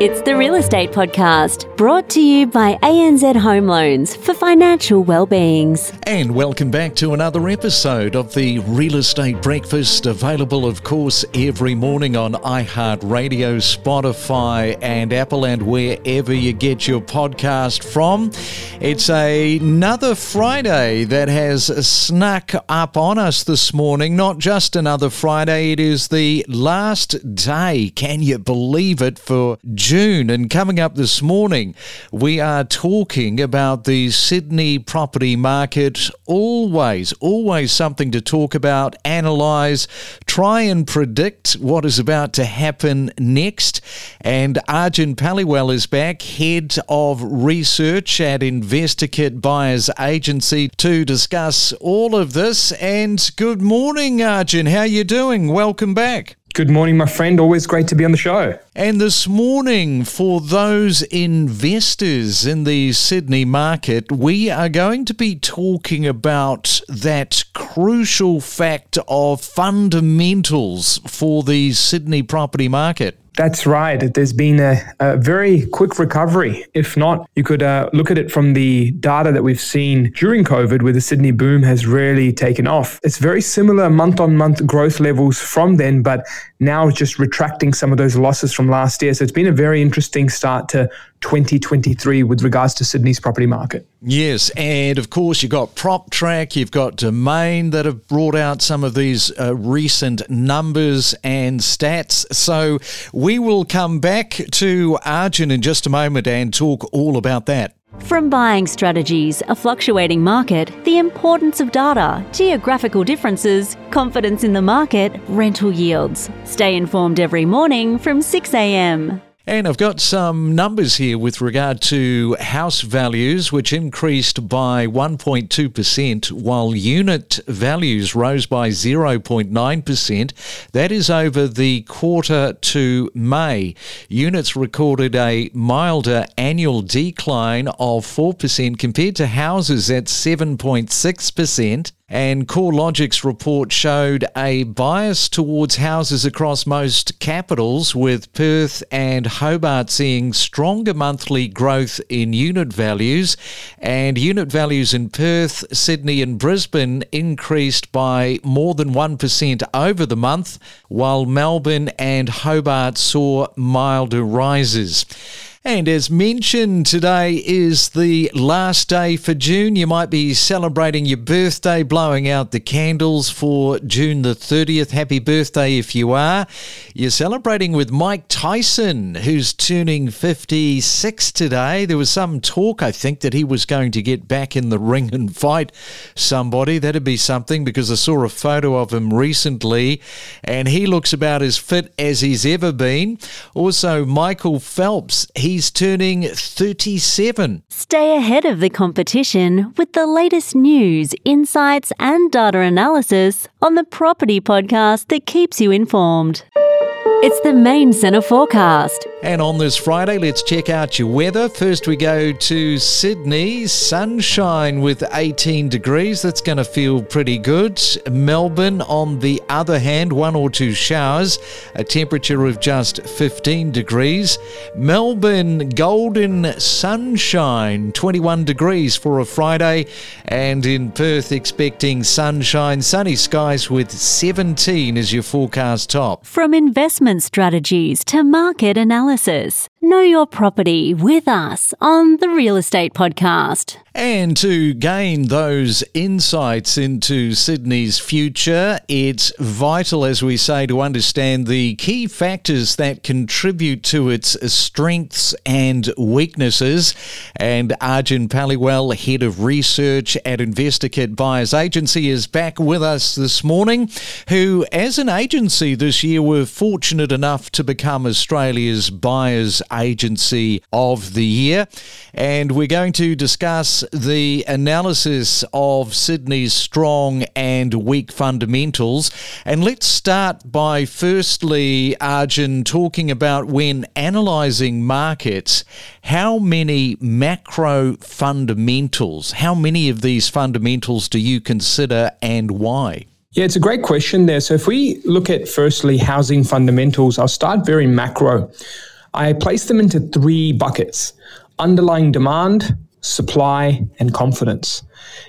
It's the Real Estate Podcast, brought to you by ANZ Home Loans for financial well-beings. And welcome back to another episode of the Real Estate Breakfast, available, of course, every morning on iHeartRadio, Spotify, and Apple, and wherever you get your podcast from. It's another Friday that has snuck up on us this morning. Not just another Friday, it is the last day, can you believe it, for June. And coming up this morning, we are talking about the Sydney property market. Always, always something to talk about, analyse, try and predict what is about to happen next. And Arjun Paliwal is back, head of research at InvestorKit Buyers Agency, to discuss all of this. And good morning, Arjun. How are you doing? Welcome back. Good morning, my friend. Always great to be on the show. And this morning, for those investors in the Sydney market, we are going to be talking about that crucial fact of fundamentals for the Sydney property market. That's right. There's been a, a very quick recovery. If not, you could uh, look at it from the data that we've seen during COVID, where the Sydney boom has really taken off. It's very similar month on month growth levels from then, but now just retracting some of those losses from last year. So it's been a very interesting start to 2023 with regards to Sydney's property market. Yes, and of course you've got PropTrack, you've got Domain that have brought out some of these uh, recent numbers and stats. So we will come back to Arjun in just a moment and talk all about that. From buying strategies, a fluctuating market, the importance of data, geographical differences, confidence in the market, rental yields. Stay informed every morning from 6 a.m. And I've got some numbers here with regard to house values, which increased by 1.2%, while unit values rose by 0.9%. That is over the quarter to May. Units recorded a milder annual decline of 4% compared to houses at 7.6%. And CoreLogic's report showed a bias towards houses across most capitals, with Perth and Hobart seeing stronger monthly growth in unit values. And unit values in Perth, Sydney, and Brisbane increased by more than 1% over the month, while Melbourne and Hobart saw milder rises. And as mentioned, today is the last day for June. You might be celebrating your birthday, blowing out the candles for June the 30th. Happy birthday if you are. You're celebrating with Mike Tyson, who's turning 56 today. There was some talk, I think, that he was going to get back in the ring and fight somebody. That'd be something because I saw a photo of him recently and he looks about as fit as he's ever been. Also, Michael Phelps, he He's turning 37. Stay ahead of the competition with the latest news, insights, and data analysis on the Property Podcast that keeps you informed. It's the main centre forecast. And on this Friday, let's check out your weather. First, we go to Sydney. Sunshine with 18 degrees. That's going to feel pretty good. Melbourne, on the other hand, one or two showers. A temperature of just 15 degrees. Melbourne, golden sunshine, 21 degrees for a Friday. And in Perth, expecting sunshine, sunny skies with 17 as your forecast top. From investment strategies to market analysis, know your property with us on the Real Estate Podcast. And to gain those insights into Sydney's future, it's vital, as we say, to understand the key factors that contribute to its strengths and weaknesses. And Arjun Paliwal, head of research at InvestorKit Buyers Agency, is back with us this morning, who, as an agency this year, were fortunate enough to become Australia's Buyers Agency of the Year. And we're going to discuss the analysis of Sydney's strong and weak fundamentals. And let's start by firstly, Arjun, talking about when analysing markets, how many macro fundamentals, how many of these fundamentals do you consider and why? Yeah, it's a great question there. So, if we look at firstly housing fundamentals, I'll start very macro. I place them into three buckets underlying demand, supply, and confidence.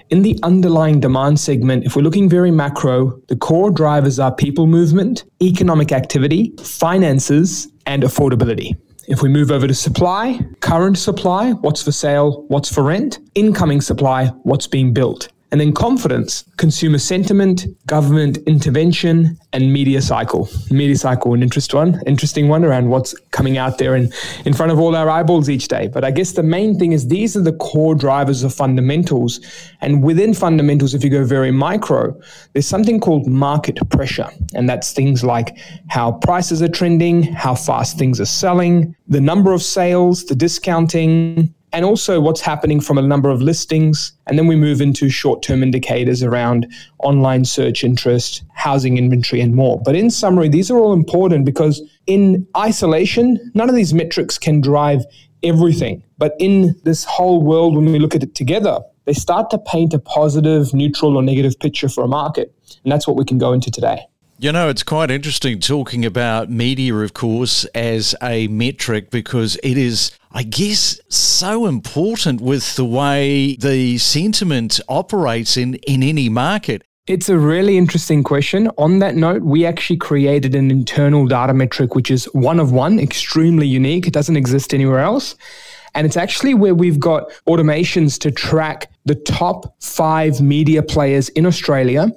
In the underlying demand segment, if we're looking very macro, the core drivers are people movement, economic activity, finances, and affordability. If we move over to supply, current supply, what's for sale, what's for rent, incoming supply, what's being built. And then confidence, consumer sentiment, government intervention, and media cycle. Media cycle, an interest one, interesting one around what's coming out there in, in front of all our eyeballs each day. But I guess the main thing is these are the core drivers of fundamentals. And within fundamentals, if you go very micro, there's something called market pressure. And that's things like how prices are trending, how fast things are selling, the number of sales, the discounting, and also what's happening from a number of listings. And then we move into short term indicators around online search interest, housing inventory, and more. But in summary, these are all important because in isolation, none of these metrics can drive everything. But in this whole world, when we look at it together, they start to paint a positive, neutral, or negative picture for a market. And that's what we can go into today. You know, it's quite interesting talking about media, of course, as a metric because it is, I guess, so important with the way the sentiment operates in, in any market. It's a really interesting question. On that note, we actually created an internal data metric, which is one of one, extremely unique. It doesn't exist anywhere else. And it's actually where we've got automations to track the top five media players in Australia.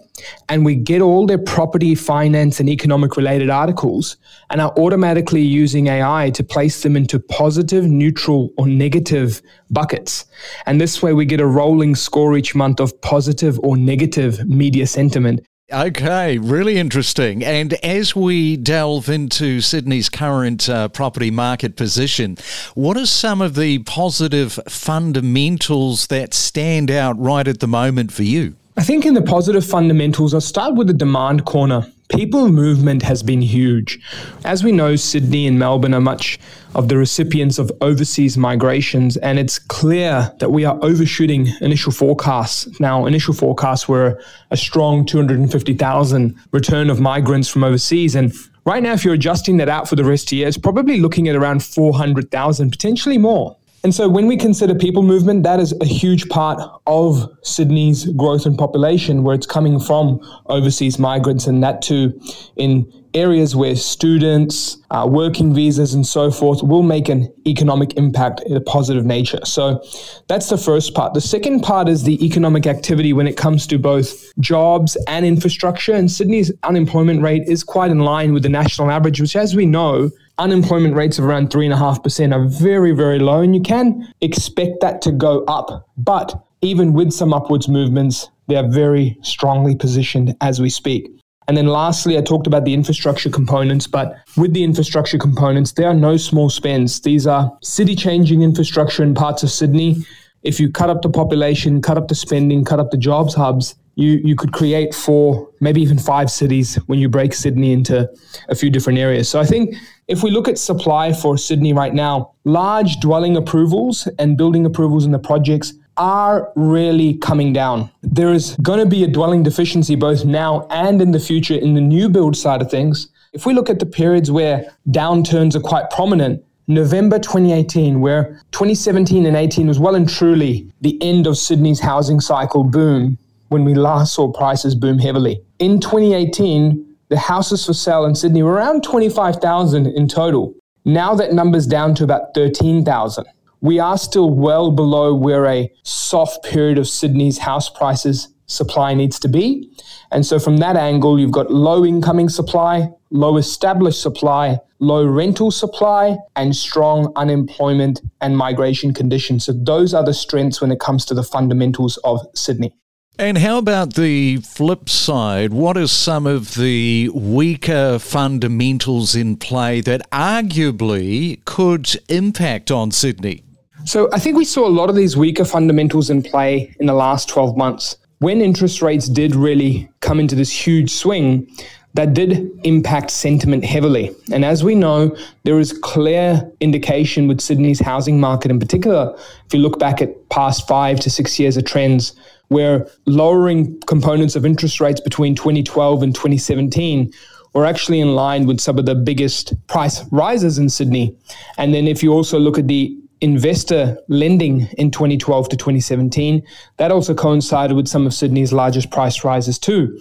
And we get all their property, finance, and economic related articles and are automatically using AI to place them into positive, neutral, or negative buckets. And this way we get a rolling score each month of positive or negative media sentiment. Okay, really interesting. And as we delve into Sydney's current uh, property market position, what are some of the positive fundamentals that stand out right at the moment for you? I think in the positive fundamentals, I'll start with the demand corner. People movement has been huge. As we know, Sydney and Melbourne are much of the recipients of overseas migrations, and it's clear that we are overshooting initial forecasts. Now, initial forecasts were a strong 250,000 return of migrants from overseas, and right now, if you're adjusting that out for the rest of the year, it's probably looking at around 400,000, potentially more. And so when we consider people movement, that is a huge part of Sydney's growth in population, where it's coming from overseas migrants, and that too in areas where students, uh, working visas, and so forth will make an economic impact in a positive nature. So that's the first part. The second part is the economic activity when it comes to both jobs and infrastructure. And Sydney's unemployment rate is quite in line with the national average, which, as we know, unemployment rates of around 3.5% are very, very low, and you can expect that to go up. But even with some upwards movements, they are very strongly positioned as we speak. And then lastly, I talked about the infrastructure components, but with the infrastructure components, there are no small spends. These are city changing infrastructure in parts of Sydney. If you cut up the population, cut up the spending, cut up the jobs hubs, you, you could create four, maybe even five cities when you break Sydney into a few different areas. So I think if we look at supply for Sydney right now, large dwelling approvals and building approvals in the projects are really coming down. There is going to be a dwelling deficiency both now and in the future in the new build side of things. If we look at the periods where downturns are quite prominent, November 2018, where 2017 and 18 was well and truly the end of Sydney's housing cycle boom when we last saw prices boom heavily. In 2018, the houses for sale in Sydney were around 25,000 in total. Now that number's down to about 13,000. We are still well below where a soft period of Sydney's house prices supply needs to be. And so, from that angle, you've got low incoming supply, low established supply, low rental supply, and strong unemployment and migration conditions. So, those are the strengths when it comes to the fundamentals of Sydney. And how about the flip side? What are some of the weaker fundamentals in play that arguably could impact on Sydney? So I think we saw a lot of these weaker fundamentals in play in the last 12 months. When interest rates did really come into this huge swing, that did impact sentiment heavily. And as we know, there is clear indication with Sydney's housing market in particular, if you look back at past five to six years of trends, where lowering components of interest rates between 2012 and 2017 were actually in line with some of the biggest price rises in Sydney. And then if you also look at the investor lending in 2012 to 2017, that also coincided with some of Sydney's largest price rises too.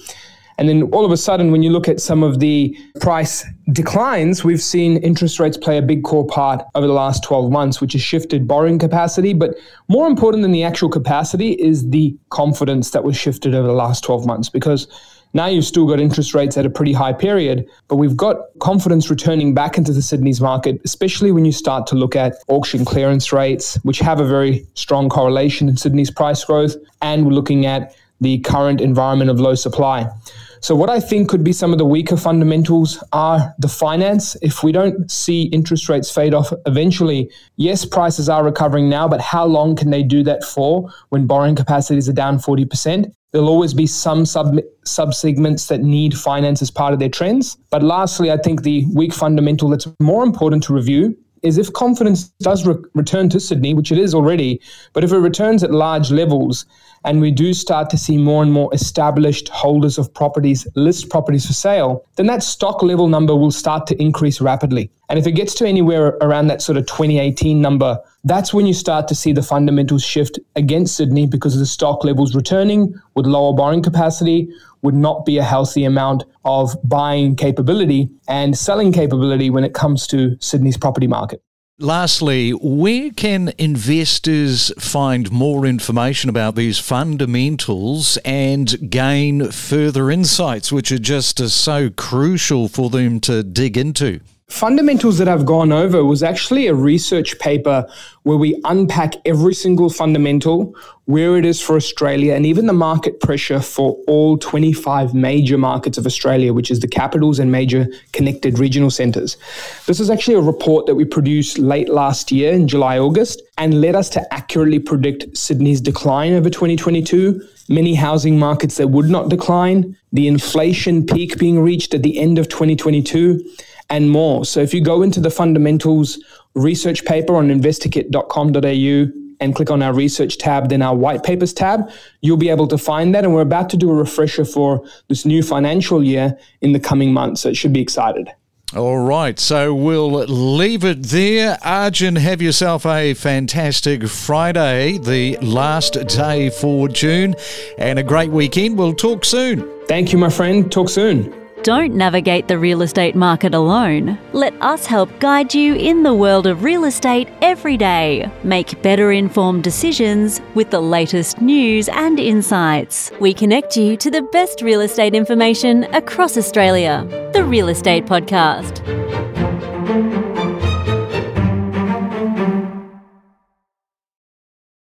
And then all of a sudden, when you look at some of the price declines, we've seen interest rates play a big core part over the last 12 months, which has shifted borrowing capacity. But more important than the actual capacity is the confidence that was shifted over the last 12 months because now you've still got interest rates at a pretty high period, but we've got confidence returning back into the Sydney's market, especially when you start to look at auction clearance rates, which have a very strong correlation in Sydney's price growth, and we're looking at the current environment of low supply. So, what I think could be some of the weaker fundamentals are the finance. If we don't see interest rates fade off eventually, yes, prices are recovering now, but how long can they do that for when borrowing capacities are down 40%? There'll always be some sub subsegments that need finance as part of their trends. But lastly, I think the weak fundamental that's more important to review is if confidence does re- return to Sydney, which it is already, but if it returns at large levels, and we do start to see more and more established holders of properties list properties for sale, then that stock level number will start to increase rapidly. And if it gets to anywhere around that sort of 2018 number, that's when you start to see the fundamentals shift against Sydney because the stock levels returning with lower borrowing capacity would not be a healthy amount of buying capability and selling capability when it comes to Sydney's property market. Lastly, where can investors find more information about these fundamentals and gain further insights, which are just uh, so crucial for them to dig into? Fundamentals that I've gone over was actually a research paper where we unpack every single fundamental, where it is for Australia, and even the market pressure for all 25 major markets of Australia, which is the capitals and major connected regional centres. This is actually a report that we produced late last year in July, August, and led us to accurately predict Sydney's decline over 2022 many housing markets that would not decline, the inflation peak being reached at the end of 2022, and more. So if you go into the fundamentals research paper on investorkit.com.au and click on our research tab, then our white papers tab, you'll be able to find that. And we're about to do a refresher for this new financial year in the coming months. So it should be excited. All right, so we'll leave it there. Arjun, have yourself a fantastic Friday, the last day for June, and a great weekend. We'll talk soon. Thank you, my friend. Talk soon. Don't navigate the real estate market alone. Let us help guide you in the world of real estate every day. Make better informed decisions with the latest news and insights. We connect you to the best real estate information across Australia. The Real Estate Podcast.